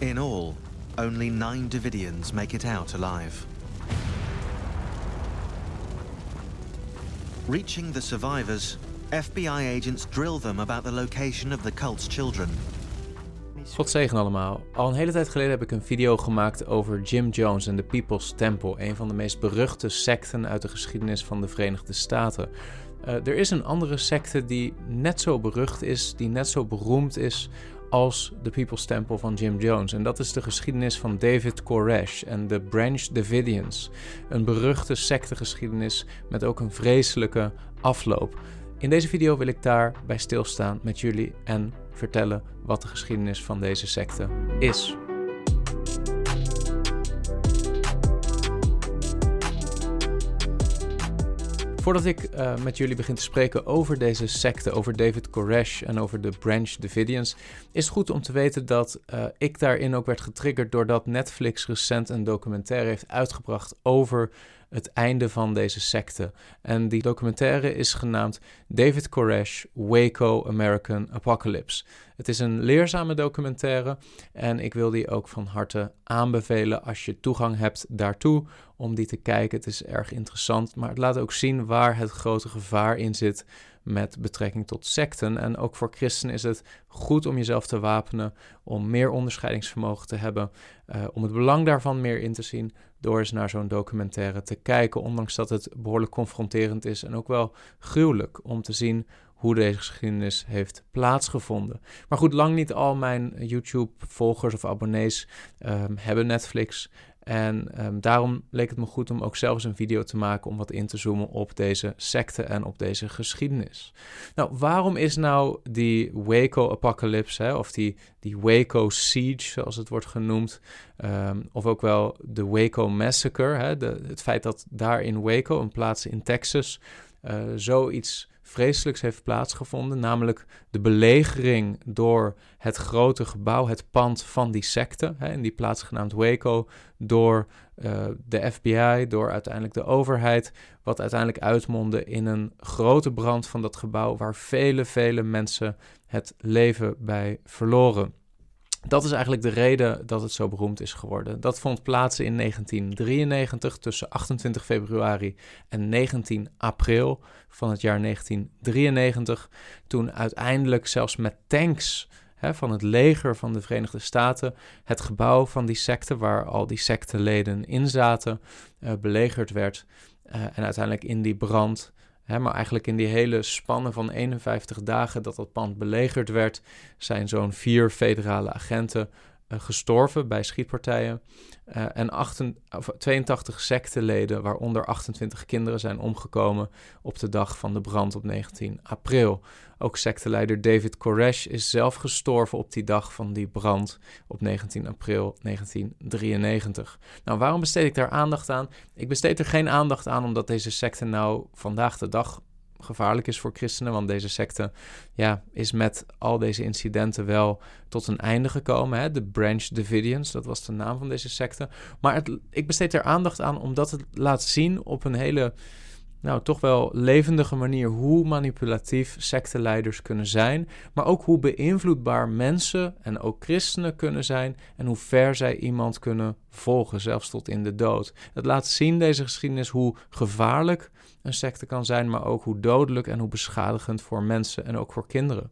In all, only nine Davidians make it out alive. Reaching the survivors, FBI agents drill them about the location of the cult's children. God zegen allemaal. Al een hele tijd geleden heb ik een video gemaakt over Jim Jones en de People's Temple, een van de meest beruchte secten uit de geschiedenis van de Verenigde Staten. Uh, er is een andere secte die net zo berucht is, die net zo beroemd is als de People's Temple van Jim Jones. En dat is de geschiedenis van David Koresh en de Branch Davidians. Een beruchte sectegeschiedenis met ook een vreselijke afloop. In deze video wil ik daar bij stilstaan met jullie en vertellen wat de geschiedenis van deze secte is. Voordat ik uh, met jullie begin te spreken over deze secte, over David Koresh en over de Branch Davidians, is het goed om te weten dat uh, ik daarin ook werd getriggerd doordat Netflix recent een documentaire heeft uitgebracht over het einde van deze secte. En die documentaire is genaamd David Koresh Waco American Apocalypse. Het is een leerzame documentaire en ik wil die ook van harte aanbevelen als je toegang hebt daartoe om die te kijken. Het is erg interessant, maar het laat ook zien waar het grote gevaar in zit met betrekking tot secten. En ook voor christenen is het goed om jezelf te wapenen, om meer onderscheidingsvermogen te hebben, uh, om het belang daarvan meer in te zien door eens naar zo'n documentaire te kijken, ondanks dat het behoorlijk confronterend is en ook wel gruwelijk om te zien hoe deze geschiedenis heeft plaatsgevonden. Maar goed, lang niet al mijn YouTube-volgers of abonnees um, hebben Netflix. En um, daarom leek het me goed om ook zelfs een video te maken om wat in te zoomen op deze secte en op deze geschiedenis. Nou, waarom is nou die Waco Apocalypse, of die, die Waco Siege, zoals het wordt genoemd, um, of ook wel de Waco Massacre, hè, de, het feit dat daar in Waco, een plaats in Texas, uh, zoiets vreselijks heeft plaatsgevonden, namelijk de belegering door het grote gebouw, het pand van die secte, hè, in die plaats genaamd Waco, door uh, de FBI, door uiteindelijk de overheid, wat uiteindelijk uitmondde in een grote brand van dat gebouw waar vele, vele mensen het leven bij verloren. Dat is eigenlijk de reden dat het zo beroemd is geworden. Dat vond plaats in 1993 tussen 28 februari en 19 april van het jaar 1993. Toen uiteindelijk zelfs met tanks hè, van het leger van de Verenigde Staten het gebouw van die secte, waar al die secteleden in zaten, uh, belegerd werd. Uh, en uiteindelijk in die brand maar eigenlijk in die hele spanne van 51 dagen dat dat pand belegerd werd, zijn zo'n vier federale agenten gestorven bij schietpartijen. Uh, en 88, 82 secteleden, waaronder 28 kinderen, zijn omgekomen op de dag van de brand op 19 april. Ook secteleider David Koresh is zelf gestorven op die dag van die brand op 19 april 1993. Nou, waarom besteed ik daar aandacht aan? Ik besteed er geen aandacht aan omdat deze secte nou vandaag de dag gevaarlijk is voor christenen. Want deze secte ja, is met al deze incidenten wel tot een einde gekomen. Hè? De Branch Davidians, dat was de naam van deze secte. Maar het, ik besteed er aandacht aan omdat het laat zien op een hele nou, toch wel levendige manier hoe manipulatief secteleiders kunnen zijn, maar ook hoe beïnvloedbaar mensen en ook christenen kunnen zijn en hoe ver zij iemand kunnen volgen, zelfs tot in de dood. Het laat zien, deze geschiedenis, hoe gevaarlijk een secte kan zijn, maar ook hoe dodelijk en hoe beschadigend voor mensen en ook voor kinderen.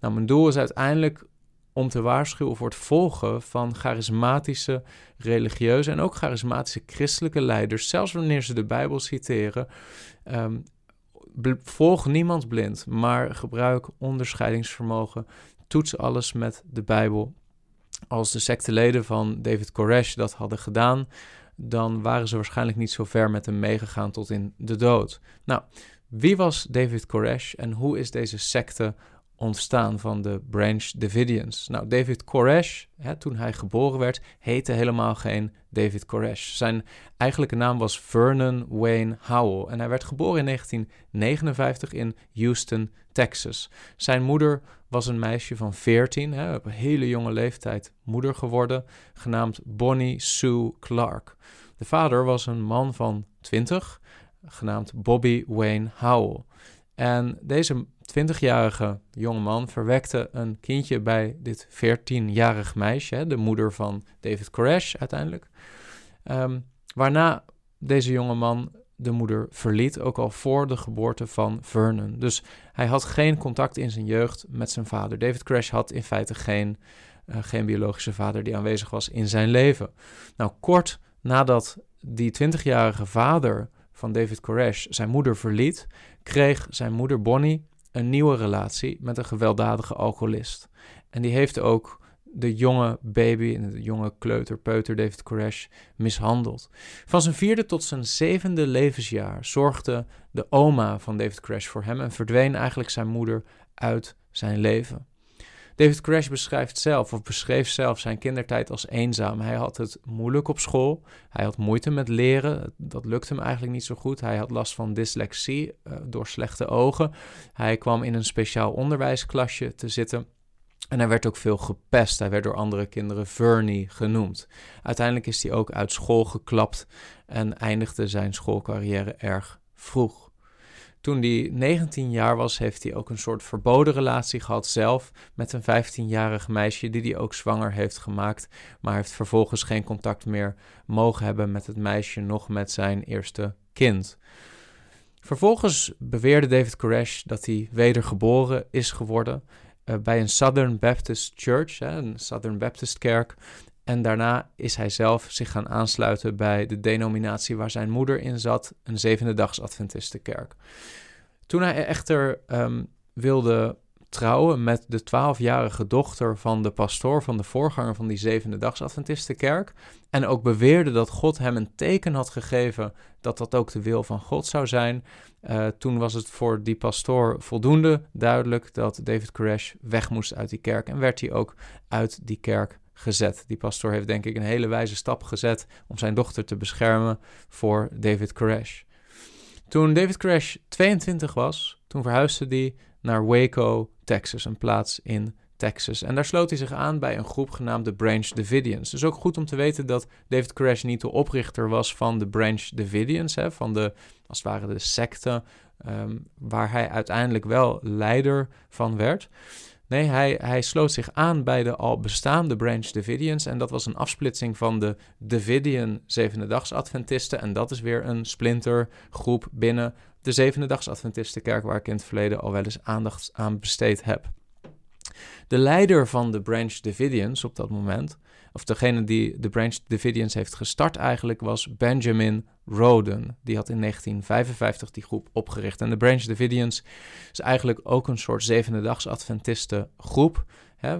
Nou, mijn doel is uiteindelijk om te waarschuwen voor het volgen van charismatische, religieuze en ook charismatische christelijke leiders, zelfs wanneer ze de Bijbel citeren. Um, volg niemand blind, maar gebruik onderscheidingsvermogen. Toets alles met de Bijbel. Als de secteleden van David Koresh dat hadden gedaan, dan waren ze waarschijnlijk niet zo ver met hem meegegaan tot in de dood. Nou, wie was David Koresh en hoe is deze secte ontstaan van de Branch Davidians. Nou, David Koresh, hè, toen hij geboren werd, heette helemaal geen David Koresh. Zijn eigenlijke naam was Vernon Wayne Howell en hij werd geboren in 1959 in Houston, Texas. Zijn moeder was een meisje van 14, hè, op een hele jonge leeftijd moeder geworden, genaamd Bonnie Sue Clark. De vader was een man van 20, genaamd Bobby Wayne Howell. En deze 20-jarige jongeman verwekte een kindje bij dit 14-jarig meisje, de moeder van David Koresh uiteindelijk. Ehm, waarna deze jongeman de moeder verliet, ook al voor de geboorte van Vernon. Dus hij had geen contact in zijn jeugd met zijn vader. David Koresh had in feite geen, uh, geen biologische vader die aanwezig was in zijn leven. Nou, kort nadat die 20-jarige vader van David Koresh zijn moeder verliet, kreeg zijn moeder Bonnie een nieuwe relatie met een gewelddadige alcoholist. En die heeft ook de jonge baby, de jonge kleuter, peuter David Koresh mishandeld. Van zijn vierde tot zijn zevende levensjaar zorgde de oma van David Koresh voor hem en verdween eigenlijk zijn moeder uit zijn leven. David Koresh beschrijft zelf, of beschreef zelf zijn kindertijd als eenzaam. Hij had het moeilijk op school. Hij had moeite met leren. Dat lukte hem eigenlijk niet zo goed. Hij had last van dyslexie uh, door slechte ogen. Hij kwam in een speciaal onderwijsklasje te zitten. En hij werd ook veel gepest. Hij werd door andere kinderen Vernie genoemd. Uiteindelijk is hij ook uit school geklapt en eindigde zijn schoolcarrière erg vroeg. Toen hij 19 jaar was, heeft hij ook een soort verboden relatie gehad zelf met een 15-jarig meisje die hij ook zwanger heeft gemaakt, maar heeft vervolgens geen contact meer mogen hebben met het meisje, nog met zijn eerste kind. Vervolgens beweerde David Koresh dat hij wedergeboren is geworden uh, bij een Southern Baptist Church, hè, een Southern Baptist kerk. En daarna is hij zelf zich gaan aansluiten bij de denominatie waar zijn moeder in zat, een zevende dags Adventistenkerk. Toen hij echter um, wilde trouwen met de twaalfjarige dochter van de pastoor van de voorganger van die zevende dags Adventistenkerk. En ook beweerde dat God hem een teken had gegeven dat dat ook de wil van God zou zijn. Uh, toen was het voor die pastoor voldoende duidelijk dat David Koresh weg moest uit die kerk. En werd hij ook uit die kerk gezet. Die pastoor heeft denk ik een hele wijze stap gezet om zijn dochter te beschermen voor David Koresh. Toen David Koresh 22 was, toen verhuisde hij naar Waco, Texas, een plaats in Texas. En daar sloot hij zich aan bij een groep genaamd de Branch Davidians. Dus ook goed om te weten dat David Koresh niet de oprichter was van de Branch Davidians, hè, van de, als het ware de secte, um, waar hij uiteindelijk wel leider van werd. Nee, hij, hij sloot zich aan bij de al bestaande Branch Davidians. En dat was een afsplitsing van de Davidian Zevende Dags Adventisten. En dat is weer een splintergroep binnen de Zevende Dags Adventistenkerk, waar ik in het verleden al wel eens aandacht aan besteed heb. De leider van de Branch Davidians op dat moment, of degene die de Branch Davidians heeft gestart eigenlijk, was Benjamin Roden. Die had in 1955 die groep opgericht. En de Branch Davidians is eigenlijk ook een soort zevende-dags Adventisten groep. Hè,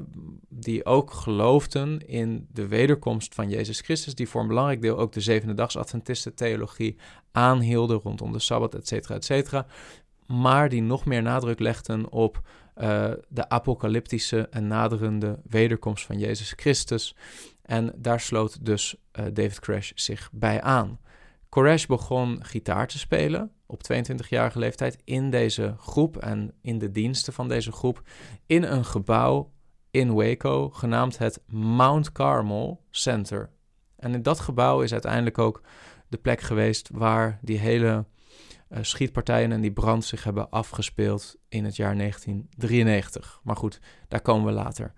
die ook geloofden in de wederkomst van Jezus Christus, die voor een belangrijk deel ook de zevende-dags Adventisten theologie aanhielden rondom de Sabbat, et cetera, et cetera. Maar die nog meer nadruk legden op uh, de apocalyptische en naderende wederkomst van Jezus Christus. En daar sloot dus uh, David Koresh zich bij aan. Koresh begon gitaar te spelen op 22-jarige leeftijd in deze groep en in de diensten van deze groep in een gebouw in Waco genaamd het Mount Carmel Center. En in dat gebouw is uiteindelijk ook de plek geweest waar die hele uh, schietpartijen en die brand zich hebben afgespeeld in het jaar 1993. Maar goed, daar komen we later.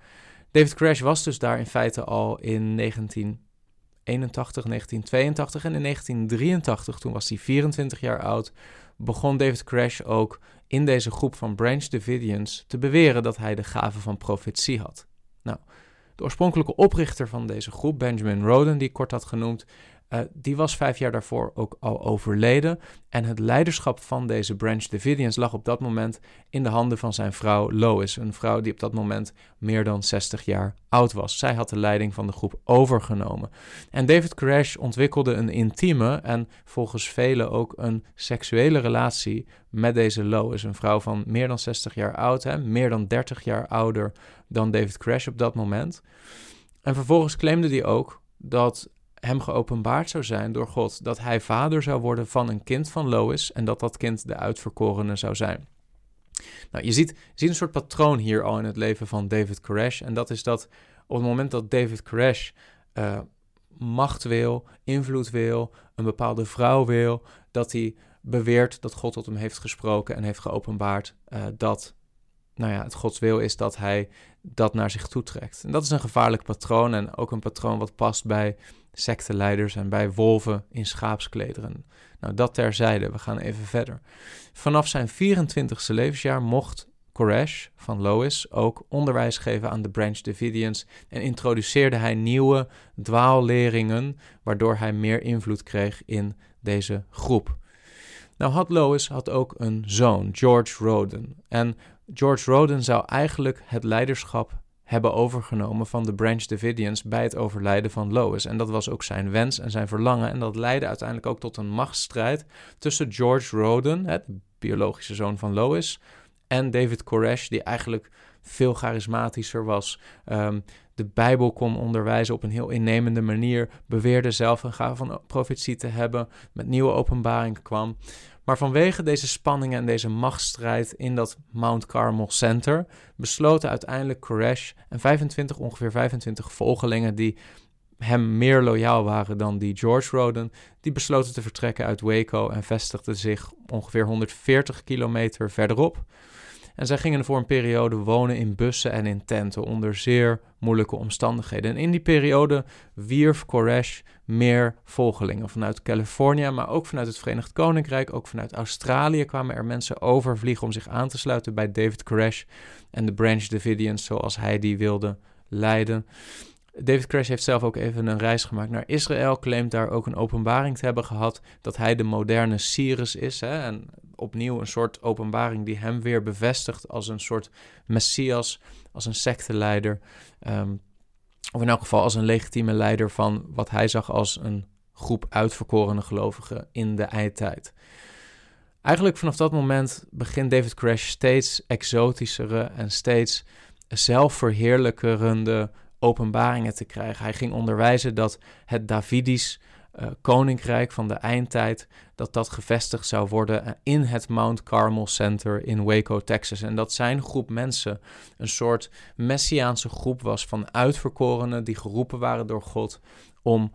David Crash was dus daar in feite al in 1981, 1982 en in 1983, toen was hij 24 jaar oud, begon David Crash ook in deze groep van Branch Davidians te beweren dat hij de gave van profetie had. Nou, de oorspronkelijke oprichter van deze groep, Benjamin Roden, die ik kort had genoemd, uh, die was vijf jaar daarvoor ook al overleden. En het leiderschap van deze Branch Davidians lag op dat moment in de handen van zijn vrouw Lois. Een vrouw die op dat moment meer dan 60 jaar oud was. Zij had de leiding van de groep overgenomen. En David Koresh ontwikkelde een intieme en volgens velen ook een seksuele relatie met deze Lois. Een vrouw van meer dan 60 jaar oud, hè, meer dan 30 jaar ouder dan David Koresh op dat moment. En vervolgens claimde hij ook dat hem geopenbaard zou zijn door God dat hij vader zou worden van een kind van Lois en dat dat kind de uitverkorene zou zijn. Nou, je ziet, een soort patroon hier al in het leven van David Koresh. En dat is dat op het moment dat David Koresh uh, macht wil, invloed wil, een bepaalde vrouw wil, dat hij beweert dat God tot hem heeft gesproken en heeft geopenbaard uh, dat nou ja, het Gods wil is dat hij dat naar zich toetrekt. En dat is een gevaarlijk patroon en ook een patroon wat past bij secteleiders en bij wolven in schaapsklederen. Nou, dat terzijde, we gaan even verder. Vanaf zijn 24ste levensjaar mocht Koresh van Lois ook onderwijs geven aan de Branch Davidians en introduceerde hij nieuwe dwaalleringen, waardoor hij meer invloed kreeg in deze groep. Nou had Lois had ook een zoon, George Roden. En George Roden zou eigenlijk het leiderschap hebben overgenomen van de Branch Davidians bij het overlijden van Lois. En dat was ook zijn wens en zijn verlangen. En dat leidde uiteindelijk ook tot een machtsstrijd tussen George Roden, de biologische zoon van Lois, en David Koresh, die eigenlijk veel charismatischer was. Um, de Bijbel kon onderwijzen op een heel innemende manier, beweerde zelf een gave van profetie te hebben, met nieuwe openbaringen kwam. Maar vanwege deze spanningen en deze machtsstrijd in dat Mount Carmel Center besloten uiteindelijk Koresh en 25, ongeveer 25 volgelingen die hem meer loyaal waren dan die George Roden, die besloten te vertrekken uit Waco en vestigden zich ongeveer 140 kilometer verderop. En zij gingen voor een periode wonen in bussen en in tenten onder zeer moeilijke omstandigheden. En in die periode wierf Koresh meer volgelingen vanuit Californië, maar ook vanuit het Verenigd Koninkrijk, ook vanuit Australië kwamen er mensen overvliegen om zich aan te sluiten bij David Koresh en de Branch Davidians zoals hij die wilde leiden. David Crash heeft zelf ook even een reis gemaakt naar Israël. Claimt daar ook een openbaring te hebben gehad dat hij de moderne Cyrus is. Hè? En opnieuw een soort openbaring die hem weer bevestigt als een soort messias, als een secteleider. Um, of in elk geval als een legitieme leider van wat hij zag als een groep uitverkorene gelovigen in de eindtijd. Eigenlijk vanaf dat moment begint David Crash steeds exotischere en steeds zelfverheerlijkerende openbaringen te krijgen. Hij ging onderwijzen dat het Davidisch uh, koninkrijk van de eindtijd, dat dat gevestigd zou worden in het Mount Carmel Center in Waco, Texas. En dat zijn groep mensen een soort messiaanse groep was van uitverkorenen die geroepen waren door God om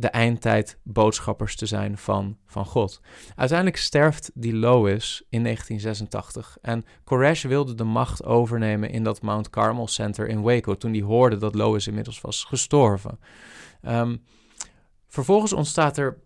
de eindtijd boodschappers te zijn van, van God. Uiteindelijk sterft die Lois in 1986 en Koresh wilde de macht overnemen in dat Mount Carmel Center in Waco toen hij hoorde dat Lois inmiddels was gestorven. Um, vervolgens ontstaat er,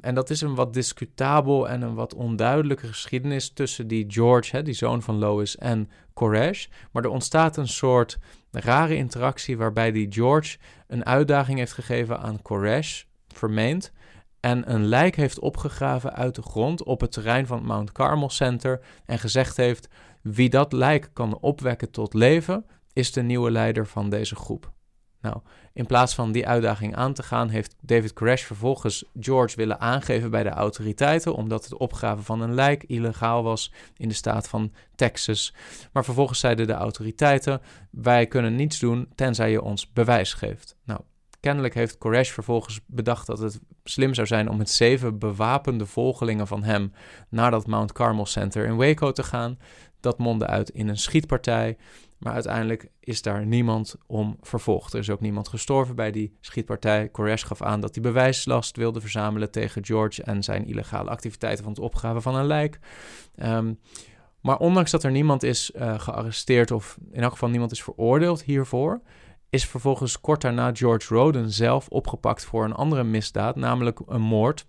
en dat is een wat discutabel en een wat onduidelijke geschiedenis tussen die George, hè, die zoon van Lois, en Koresh. Maar er ontstaat een soort rare interactie waarbij die George een uitdaging heeft gegeven aan Koresh, vermeend, en een lijk heeft opgegraven uit de grond op het terrein van het Mount Carmel Center en gezegd heeft: wie dat lijk kan opwekken tot leven, is de nieuwe leider van deze groep. Nou, in plaats van die uitdaging aan te gaan, heeft David Koresh vervolgens George willen aangeven bij de autoriteiten, omdat het opgraven van een lijk illegaal was in de staat van Texas. Maar vervolgens zeiden de autoriteiten: wij kunnen niets doen tenzij je ons bewijs geeft. Nou, kennelijk heeft Koresh vervolgens bedacht dat het slim zou zijn om met zeven bewapende volgelingen van hem naar dat Mount Carmel Center in Waco te gaan. Dat mondde uit in een schietpartij. Maar uiteindelijk is daar niemand om vervolgd. Er is ook niemand gestorven bij die schietpartij. Koresh gaf aan dat hij bewijslast wilde verzamelen tegen George en zijn illegale activiteiten van het opgraven van een lijk. Ehm, maar ondanks dat er niemand is uh, gearresteerd of in elk geval niemand is veroordeeld hiervoor, is vervolgens kort daarna George Roden zelf opgepakt voor een andere misdaad, namelijk een moord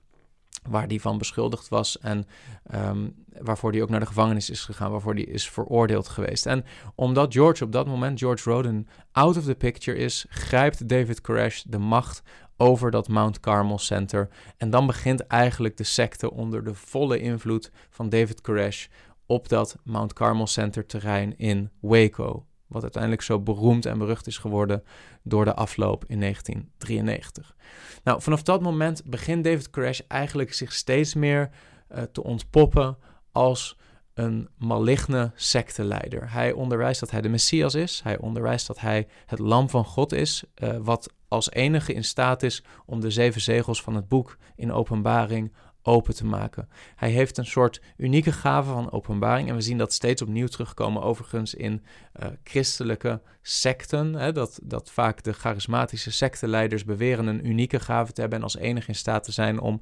waar die van beschuldigd was en um, waarvoor hij ook naar de gevangenis is gegaan, waarvoor hij is veroordeeld geweest. En omdat George op dat moment, George Roden, out of the picture is, grijpt David Koresh de macht over dat Mount Carmel Center. En dan begint eigenlijk de secte onder de volle invloed van David Koresh op dat Mount Carmel Center terrein in Waco. Wat uiteindelijk zo beroemd en berucht is geworden door de afloop in 1993. Nou, vanaf dat moment begint David Koresh eigenlijk zich steeds meer uh, te ontpoppen als een maligne secteleider. Hij onderwijst dat hij de Messias is. Hij onderwijst dat hij het lam van God is, uh, wat als enige in staat is om de zeven zegels van het boek in openbaring open te maken. Hij heeft een soort unieke gave van openbaring. En we zien dat steeds opnieuw terugkomen, overigens, in uh, christelijke secten. Hè, dat, dat vaak de charismatische secteleiders beweren een unieke gave te hebben en als enig in staat te zijn om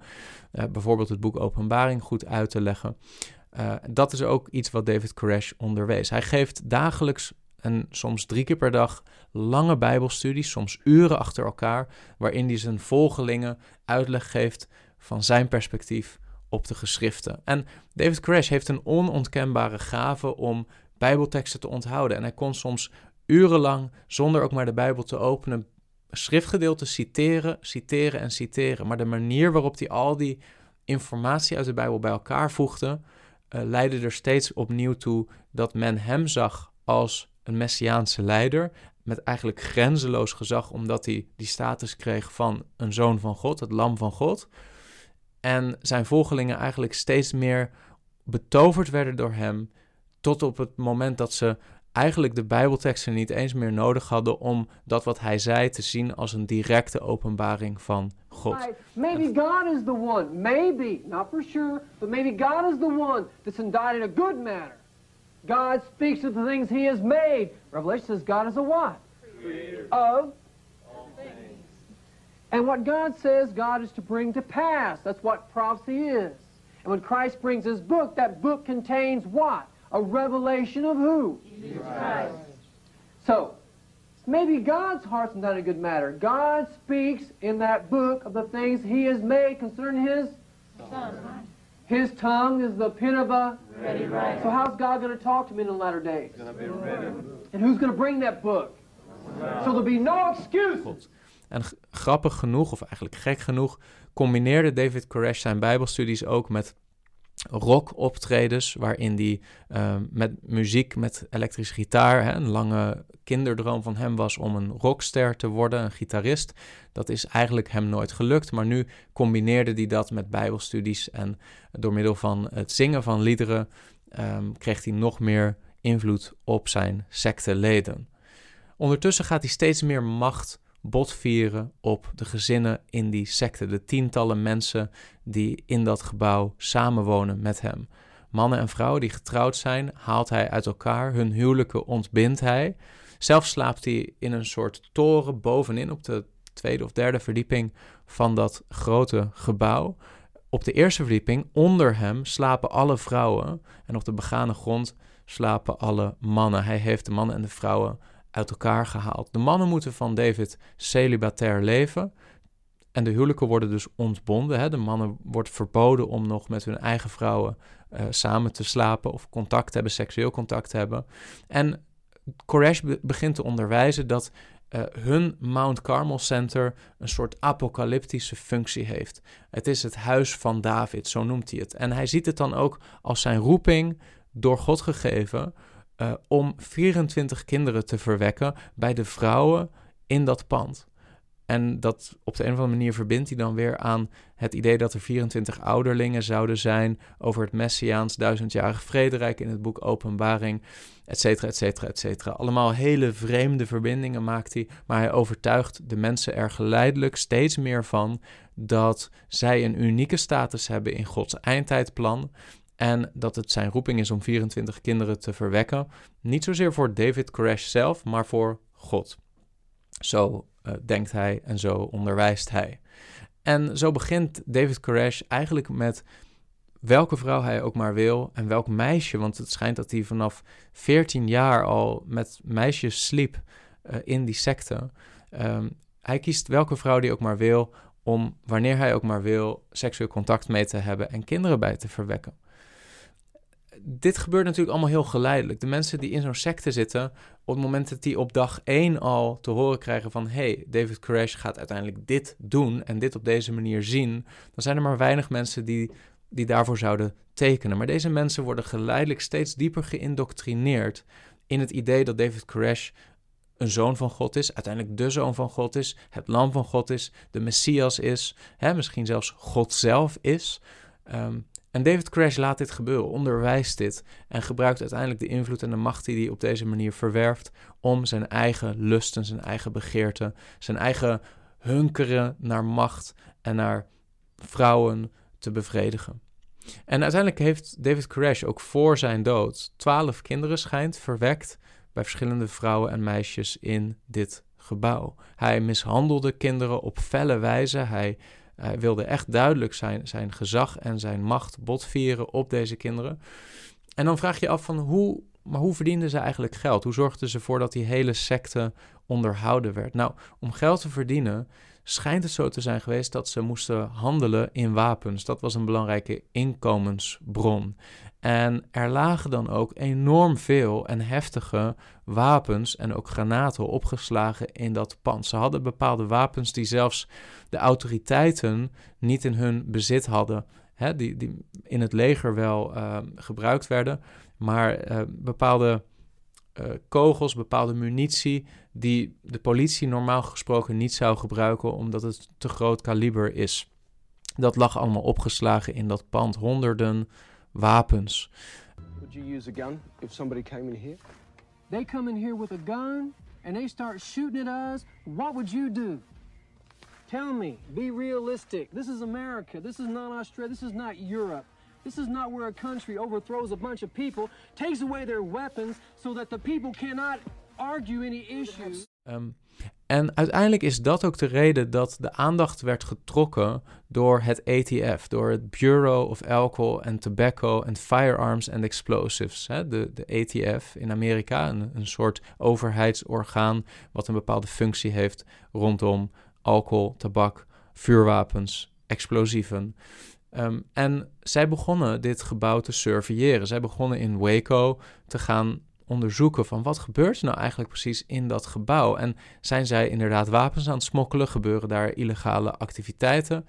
uh, bijvoorbeeld het boek Openbaring goed uit te leggen. Uh, dat is ook iets wat David Koresh onderwees. Hij geeft dagelijks en soms drie keer per dag lange Bijbelstudies, soms uren achter elkaar, waarin hij zijn volgelingen uitleg geeft van zijn perspectief op de geschriften. En David Koresh heeft een onontkenbare gave om Bijbelteksten te onthouden. En hij kon soms urenlang, zonder ook maar de Bijbel te openen, schriftgedeelten citeren, citeren en citeren. Maar de manier waarop hij al die informatie uit de Bijbel bij elkaar voegde, uh, leidde er steeds opnieuw toe dat men hem zag als een messiaanse leider met eigenlijk grenzeloos gezag, omdat hij die status kreeg van een zoon van God, het lam van God. En zijn volgelingen eigenlijk steeds meer betoverd werden door hem, tot op het moment dat ze eigenlijk de Bijbelteksten niet eens meer nodig hadden om dat wat hij zei te zien als een directe openbaring van God. Maybe God is the one, maybe, not for sure, but maybe God is the one that's indicted a good matter. God speaks of the things he has made. Revelation says God is a what? Creator. Of. And what God says God is to bring to pass. That's what prophecy is. And when Christ brings his book, that book contains what? A revelation of who? Jesus Christ. So, maybe God's heart's not a good matter. God speaks in that book of the things he has made concerning his Son. His tongue is the pen of a ready writer. So how's God going to talk to me in the latter days? He's going to be ready. And who's going to bring that book? So there'll be no excuse. En grappig genoeg, of eigenlijk gek genoeg, combineerde David Koresh zijn Bijbelstudies ook met rockoptredens, waarin hij uh, met muziek, met elektrische gitaar, hè, een lange kinderdroom van hem was om een rockster te worden, een gitarist. Dat is eigenlijk hem nooit gelukt, maar nu combineerde hij dat met bijbelstudies en door middel van het zingen van liederen um, kreeg hij nog meer invloed op zijn secteleden. Ondertussen gaat hij steeds meer macht botvieren op de gezinnen in die secte, de tientallen mensen die in dat gebouw samenwonen met hem. Mannen en vrouwen die getrouwd zijn, haalt hij uit elkaar, hun huwelijken ontbindt hij. Zelf slaapt hij in een soort toren bovenin op de tweede of derde verdieping van dat grote gebouw. Op de eerste verdieping, onder hem, slapen alle vrouwen en op de begane grond slapen alle mannen. Hij heeft de mannen en de vrouwen uit elkaar gehaald. De mannen moeten van David celibatair leven. En de huwelijken worden dus ontbonden. Hè. De mannen wordt verboden om nog met hun eigen vrouwen uh, samen te slapen of contact hebben, seksueel contact hebben. En Koresh be begint te onderwijzen dat uh, hun Mount Carmel Center een soort apocalyptische functie heeft. Het is het huis van David, zo noemt hij het. En hij ziet het dan ook als zijn roeping door God gegeven uh, om 24 kinderen te verwekken bij de vrouwen in dat pand. En dat op de een of andere manier verbindt hij dan weer aan het idee dat er 24 ouderlingen zouden zijn over het Messiaans duizendjarig vrederijk in het boek Openbaring, et cetera, et cetera, et cetera. Allemaal hele vreemde verbindingen maakt hij, maar hij overtuigt de mensen er geleidelijk steeds meer van dat zij een unieke status hebben in Gods eindtijdplan en dat het zijn roeping is om 24 kinderen te verwekken. Niet zozeer voor David Koresh zelf, maar voor God. Zo uh, denkt hij en zo onderwijst hij. En zo begint David Koresh eigenlijk met welke vrouw hij ook maar wil en welk meisje. Want het schijnt dat hij vanaf 14 jaar al met meisjes sliep uh, in die secte. Um, hij kiest welke vrouw die ook maar wil om, wanneer hij ook maar wil, seksueel contact mee te hebben en kinderen bij te verwekken dit gebeurt natuurlijk allemaal heel geleidelijk. De mensen die in zo'n secte zitten, op het moment dat die op dag 1 al te horen krijgen van... hey, David Koresh gaat uiteindelijk dit doen en dit op deze manier zien... dan zijn er maar weinig mensen die, die daarvoor zouden tekenen. Maar deze mensen worden geleidelijk steeds dieper geïndoctrineerd... in het idee dat David Koresh een zoon van God is, uiteindelijk de zoon van God is, het lam van God is, de Messias is, hè, misschien zelfs God zelf is... Um, en David Crash laat dit gebeuren, onderwijst dit en gebruikt uiteindelijk de invloed en de macht die hij op deze manier verwerft om zijn eigen lusten, zijn eigen begeerten, zijn eigen hunkeren naar macht en naar vrouwen te bevredigen. En uiteindelijk heeft David Koresh ook voor zijn dood twaalf kinderen schijnt verwekt bij verschillende vrouwen en meisjes in dit gebouw. Hij mishandelde kinderen op felle wijze. Hij, hij wilde echt duidelijk zijn, zijn gezag en zijn macht botvieren op deze kinderen. En dan vraag je af van hoe, maar hoe verdienden ze eigenlijk geld? Hoe zorgden ze ervoor dat die hele secte onderhouden werd? Nou, om geld te verdienen schijnt het zo te zijn geweest dat ze moesten handelen in wapens. Dat was een belangrijke inkomensbron. En er lagen dan ook enorm veel en heftige wapens en ook granaten opgeslagen in dat pand. Ze hadden bepaalde wapens die zelfs de autoriteiten niet in hun bezit hadden. Hè, die, die in het leger wel uh, gebruikt werden, maar uh, bepaalde uh, kogels, bepaalde munitie die de politie normaal gesproken niet zou gebruiken omdat het te groot kaliber is. Dat lag allemaal opgeslagen in dat pand, honderden wapens. Would you use a gun if somebody came in here? They come in here with a gun and they start shooting at us. What would you do? Tell me, be realistic. This is America. This is not Australia. This is not Europe. This is not where a country overthrows a bunch of people, takes away their weapons so that the people cannot argue any issues. Um, en uiteindelijk is dat ook de reden dat de aandacht werd getrokken door het ATF, door het Bureau of Alcohol and Tobacco and Firearms and Explosives. Hè? De, de ATF in Amerika, een, een soort overheidsorgaan wat een bepaalde functie heeft rondom alcohol, tabak, vuurwapens, explosieven. Um, en zij begonnen dit gebouw te surveilleren. Zij begonnen in Waco te gaan onderzoeken van wat gebeurt er nou eigenlijk precies in dat gebouw. En zijn zij inderdaad wapens aan het smokkelen? Gebeuren daar illegale activiteiten?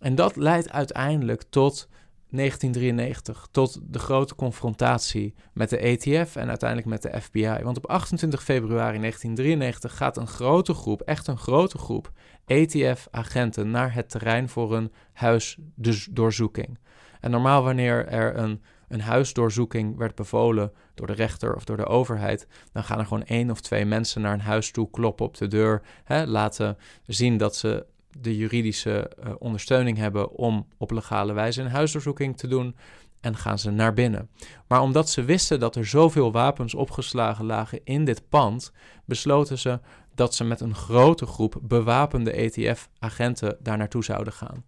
En dat leidt uiteindelijk tot 1993, tot de grote confrontatie met de ATF en uiteindelijk met de FBI. Want op 28 februari 1993 gaat een grote groep, echt een grote groep, ATF-agenten naar het terrein voor een huisdoorzoeking. En normaal wanneer er een een huisdoorzoeking werd bevolen door de rechter of door de overheid, dan gaan er gewoon één of twee mensen naar een huis toe, kloppen op de deur, hè, laten zien dat ze de juridische uh, ondersteuning hebben om op legale wijze een huisdoorzoeking te doen en gaan ze naar binnen. Maar omdat ze wisten dat er zoveel wapens opgeslagen lagen in dit pand, besloten ze dat ze met een grote groep bewapende ETF-agenten daar naartoe zouden gaan.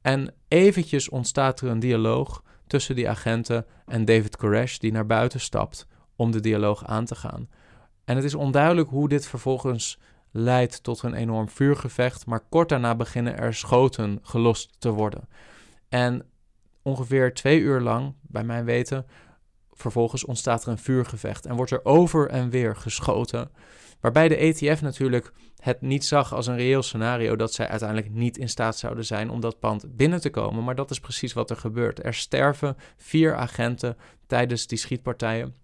En eventjes ontstaat er een dialoog tussen die agenten en David Koresh, die naar buiten stapt om de dialoog aan te gaan. En het is onduidelijk hoe dit vervolgens leidt tot een enorm vuurgevecht, maar kort daarna beginnen er schoten gelost te worden. En ongeveer twee uur lang, bij mijn weten, vervolgens ontstaat er een vuurgevecht en wordt er over en weer geschoten. Waarbij de ETF natuurlijk het niet zag als een reëel scenario dat zij uiteindelijk niet in staat zouden zijn om dat pand binnen te komen. Maar dat is precies wat er gebeurt. Er sterven vier agenten tijdens die schietpartijen.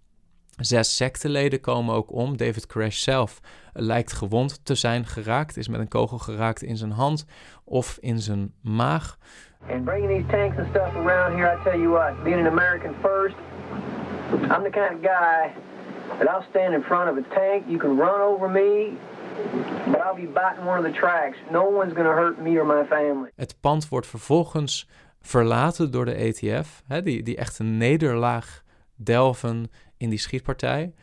Zes secteleden komen ook om. David Crash zelf lijkt gewond te zijn geraakt, is met een kogel geraakt in zijn hand of in zijn maag. Tanks I'm the kind of guy that I'll stand in front of a tank. You can run over me, but I'll be biting one of the tracks. No one's going to hurt me or my family. Het pand wordt vervolgens verlaten door de ETF, hè, die, die echt een nederlaag delven in die schietpartij.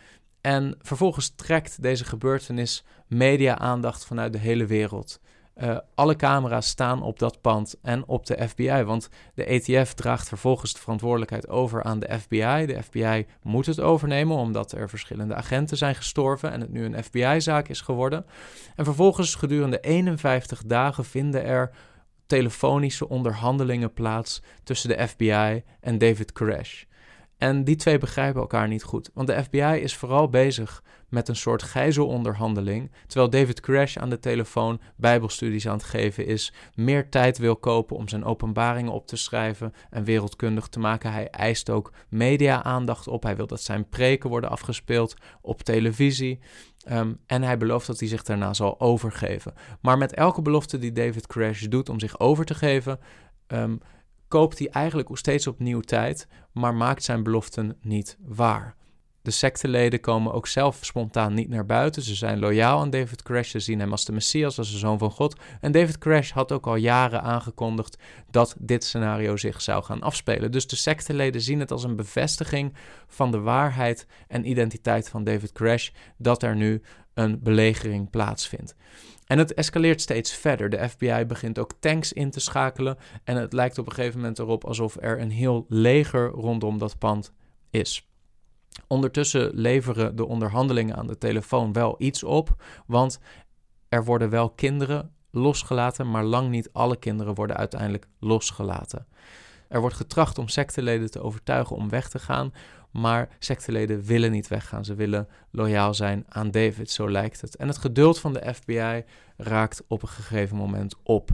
En vervolgens trekt deze gebeurtenis media-aandacht vanuit de hele wereld. Uh, alle camera's staan op dat pand en op de FBI. Want de ETF draagt vervolgens de verantwoordelijkheid over aan de FBI. De FBI moet het overnemen omdat er verschillende agenten zijn gestorven en het nu een FBI-zaak is geworden. En vervolgens gedurende 51 dagen vinden er telefonische onderhandelingen plaats tussen de FBI en David Koresh. En die twee begrijpen elkaar niet goed. Want de FBI is vooral bezig met een soort gijzelonderhandeling. Terwijl David Crash aan de telefoon bijbelstudies aan het geven is. Meer tijd wil kopen om zijn openbaringen op te schrijven en wereldkundig te maken. Hij eist ook media-aandacht op. Hij wil dat zijn preken worden afgespeeld op televisie. Um, en hij belooft dat hij zich daarna zal overgeven. Maar met elke belofte die David Crash doet om zich over te geven. Um, koopt hij eigenlijk steeds opnieuw tijd, maar maakt zijn beloften niet waar. De secteleden komen ook zelf spontaan niet naar buiten. Ze zijn loyaal aan David Koresh. Ze zien hem als de Messias, als de Zoon van God. En David Koresh had ook al jaren aangekondigd dat dit scenario zich zou gaan afspelen. Dus de secteleden zien het als een bevestiging van de waarheid en identiteit van David Koresh dat er nu een belegering plaatsvindt. En het escaleert steeds verder. De FBI begint ook tanks in te schakelen. En het lijkt op een gegeven moment erop alsof er een heel leger rondom dat pand is. Ondertussen leveren de onderhandelingen aan de telefoon wel iets op, want er worden wel kinderen losgelaten, maar lang niet alle kinderen worden uiteindelijk losgelaten. Er wordt getracht om secteleden te overtuigen om weg te gaan, maar secteleden willen niet weggaan. Ze willen loyaal zijn aan David, zo lijkt het. En het geduld van de FBI raakt op een gegeven moment op.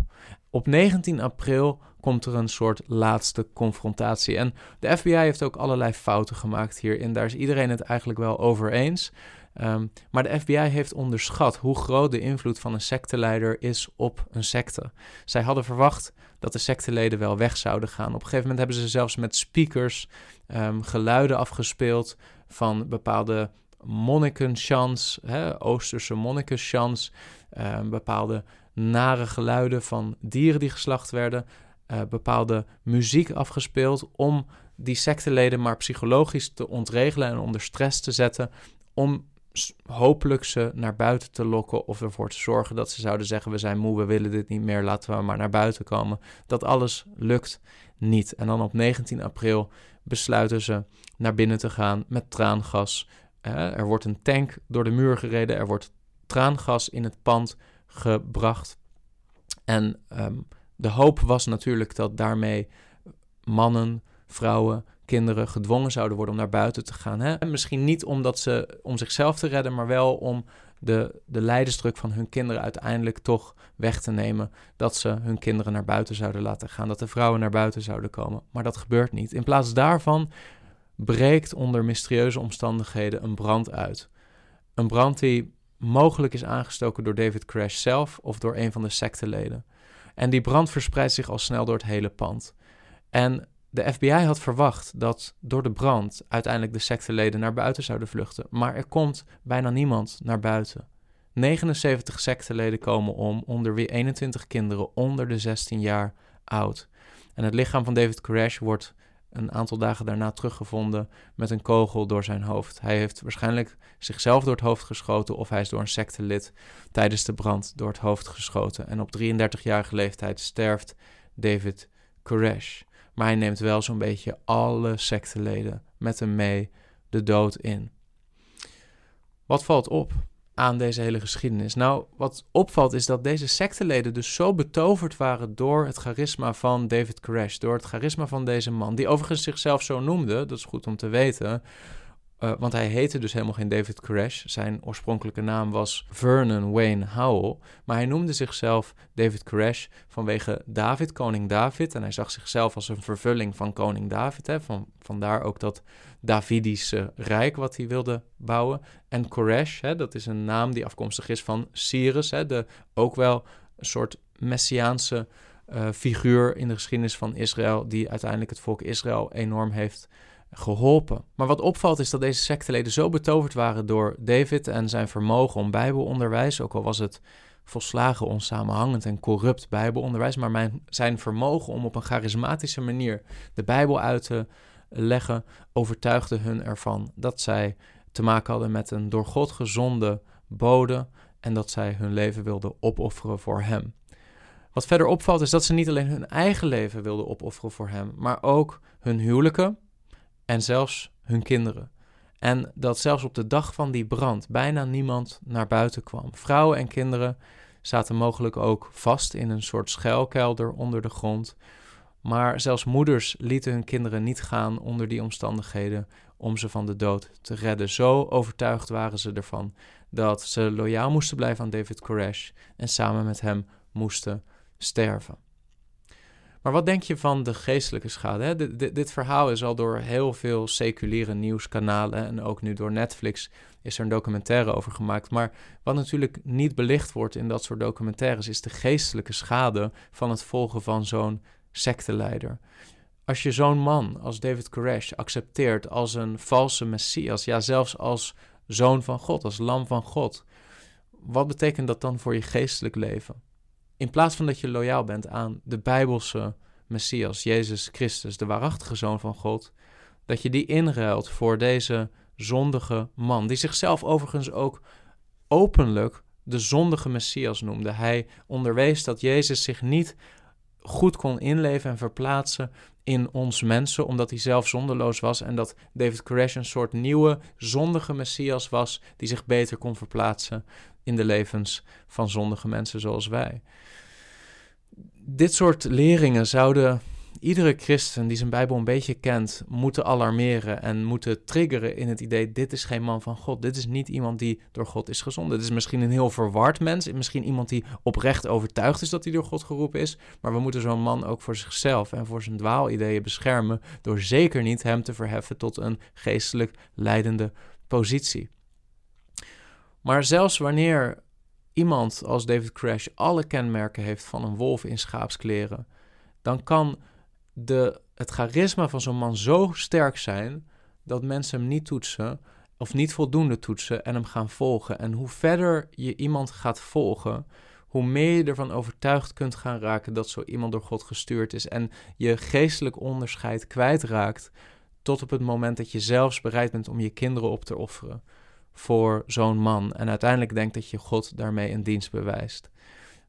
Op 19 april komt er een soort laatste confrontatie. En de FBI heeft ook allerlei fouten gemaakt hierin. Daar is iedereen het eigenlijk wel over eens. Ehm, maar de FBI heeft onderschat hoe groot de invloed van een secteleider is op een secte. Zij hadden verwacht dat de secteleden wel weg zouden gaan. Op een gegeven moment hebben ze zelfs met speakers um, geluiden afgespeeld van bepaalde monnikenchants, Oosterse monnikenchants, um, bepaalde nare geluiden van dieren die geslacht werden, uh, bepaalde muziek afgespeeld om die secteleden maar psychologisch te ontregelen en onder stress te zetten, om hopelijk ze naar buiten te lokken of ervoor te zorgen dat ze zouden zeggen: We zijn moe, we willen dit niet meer, laten we maar naar buiten komen. Dat alles lukt niet. En dan op 19 april besluiten ze naar binnen te gaan met traangas. er wordt een tank door de muur gereden, er wordt traangas in het pand gebracht. En ehm, de hoop was natuurlijk dat daarmee mannen, vrouwen, kinderen gedwongen zouden worden om naar buiten te gaan. Hè? misschien niet omdat ze, om zichzelf te redden, maar wel om de, de leidersdruk van hun kinderen uiteindelijk toch weg te nemen. Dat ze hun kinderen naar buiten zouden laten gaan, dat de vrouwen naar buiten zouden komen. Maar dat gebeurt niet. In plaats daarvan breekt onder mysterieuze omstandigheden een brand uit. Een brand die mogelijk is aangestoken door David Crash zelf of door een van de secteleden. En die brand verspreidt zich al snel door het hele pand. En de FBI had verwacht dat door de brand uiteindelijk de secteleden naar buiten zouden vluchten, maar er komt bijna niemand naar buiten. 79 secteleden komen om, onder wie 21 kinderen onder de 16 jaar oud. En het lichaam van David Koresh wordt een aantal dagen daarna teruggevonden met een kogel door zijn hoofd. Hij heeft waarschijnlijk zichzelf door het hoofd geschoten of hij is door een sectelid tijdens de brand door het hoofd geschoten. En op 33-jarige leeftijd sterft David Koresh. Maar hij neemt wel zo'n beetje alle secteleden met hem mee de dood in. Wat valt op aan deze hele geschiedenis? Nou, wat opvalt is dat deze secteleden dus zo betoverd waren door het charisma van David Koresh, door het charisma van deze man, die overigens zichzelf zo noemde, dat is goed om te weten, uh, want hij heette dus helemaal geen David Koresh. Zijn oorspronkelijke naam was Vernon Wayne Howell. Maar hij noemde zichzelf David Koresh vanwege David, koning David. En hij zag zichzelf als een vervulling van koning David. Hè. Van, vandaar ook dat Davidische rijk wat hij wilde bouwen. En Koresh, hè, dat is een naam die afkomstig is van Cyrus. Hè, de, ook wel een soort messiaanse uh, figuur in de geschiedenis van Israël. Die uiteindelijk het volk Israël enorm heeft geholpen. Maar wat opvalt is dat deze secteleden zo betoverd waren door David en zijn vermogen om Bijbelonderwijs, ook al was het volslagen onsamenhangend en corrupt Bijbelonderwijs, maar zijn vermogen om op een charismatische manier de Bijbel uit te leggen, overtuigde hun ervan dat zij te maken hadden met een door God gezonde bode en dat zij hun leven wilden opofferen voor Hem. Wat verder opvalt is dat ze niet alleen hun eigen leven wilden opofferen voor Hem, maar ook hun huwelijken, en zelfs hun kinderen. En dat zelfs op de dag van die brand bijna niemand naar buiten kwam. Vrouwen en kinderen zaten mogelijk ook vast in een soort schuilkelder onder de grond. Maar zelfs moeders lieten hun kinderen niet gaan onder die omstandigheden om ze van de dood te redden. Zo overtuigd waren ze ervan dat ze loyaal moesten blijven aan David Koresh en samen met hem moesten sterven. Maar wat denk je van de geestelijke schade? Hè? Dit, dit, verhaal is al door heel veel seculiere nieuwskanalen en ook nu door Netflix is er een documentaire over gemaakt. Maar wat natuurlijk niet belicht wordt in dat soort documentaires is de geestelijke schade van het volgen van zo'n secteleider. Als je zo'n man als David Koresh accepteert als een valse messias, ja zelfs als zoon van God, als lam van God, wat betekent dat dan voor je geestelijk leven? In plaats van dat je loyaal bent aan de Bijbelse Messias, Jezus Christus, de waarachtige zoon van God, dat je die inruilt voor deze zondige man, die zichzelf overigens ook openlijk de zondige Messias noemde. Hij onderwees dat Jezus zich niet goed kon inleven en verplaatsen in ons mensen, omdat hij zelf zonderloos was en dat David Koresh een soort nieuwe zondige Messias was die zich beter kon verplaatsen in de levens van zondige mensen zoals wij. Dit soort leringen zouden iedere christen die zijn Bijbel een beetje kent, moeten alarmeren en moeten triggeren in het idee: dit is geen man van God. Dit is niet iemand die door God is gezonden. Dit is misschien een heel verward mens, misschien iemand die oprecht overtuigd is dat hij door God geroepen is. Maar we moeten zo'n man ook voor zichzelf en voor zijn dwaalideeën beschermen, door zeker niet hem te verheffen tot een geestelijk leidende positie. Maar zelfs wanneer iemand als David Crash alle kenmerken heeft van een wolf in schaapskleren, dan kan de, het charisma van zo'n man zo sterk zijn dat mensen hem niet toetsen of niet voldoende toetsen en hem gaan volgen. En hoe verder je iemand gaat volgen, hoe meer je ervan overtuigd kunt gaan raken dat zo iemand door God gestuurd is en je geestelijk onderscheid kwijtraakt tot op het moment dat je zelfs bereid bent om je kinderen op te offeren voor zo'n man en uiteindelijk denkt dat je God daarmee een dienst bewijst.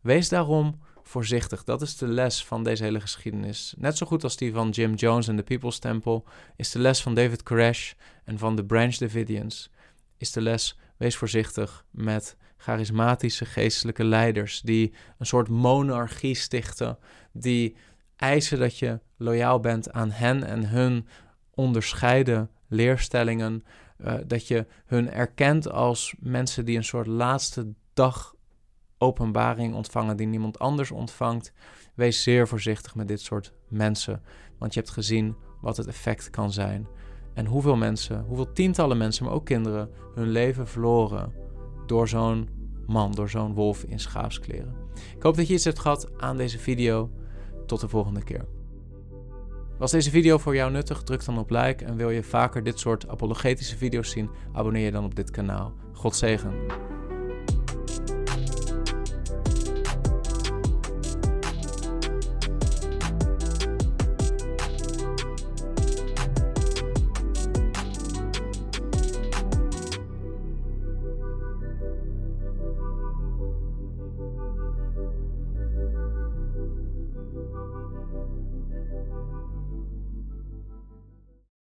Wees daarom voorzichtig. Dat is de les van deze hele geschiedenis. Net zo goed als die van Jim Jones en de People's Temple, is de les van David Koresh en van de Branch Davidians, is de les, wees voorzichtig met charismatische geestelijke leiders die een soort monarchie stichten, die eisen dat je loyaal bent aan hen en hun onderscheiden leerstellingen, uh, dat je hun erkent als mensen die een soort laatste dag openbaring ontvangen die niemand anders ontvangt. Wees zeer voorzichtig met dit soort mensen, want je hebt gezien wat het effect kan zijn. En hoeveel mensen, hoeveel tientallen mensen, maar ook kinderen, hun leven verloren door zo'n man, door zo'n wolf in schaapskleren. Ik hoop dat je iets hebt gehad aan deze video. Tot de volgende keer. Was deze video voor jou nuttig? Druk dan op like en wil je vaker dit soort apologetische video's zien? Abonneer je dan op dit kanaal. God zegen.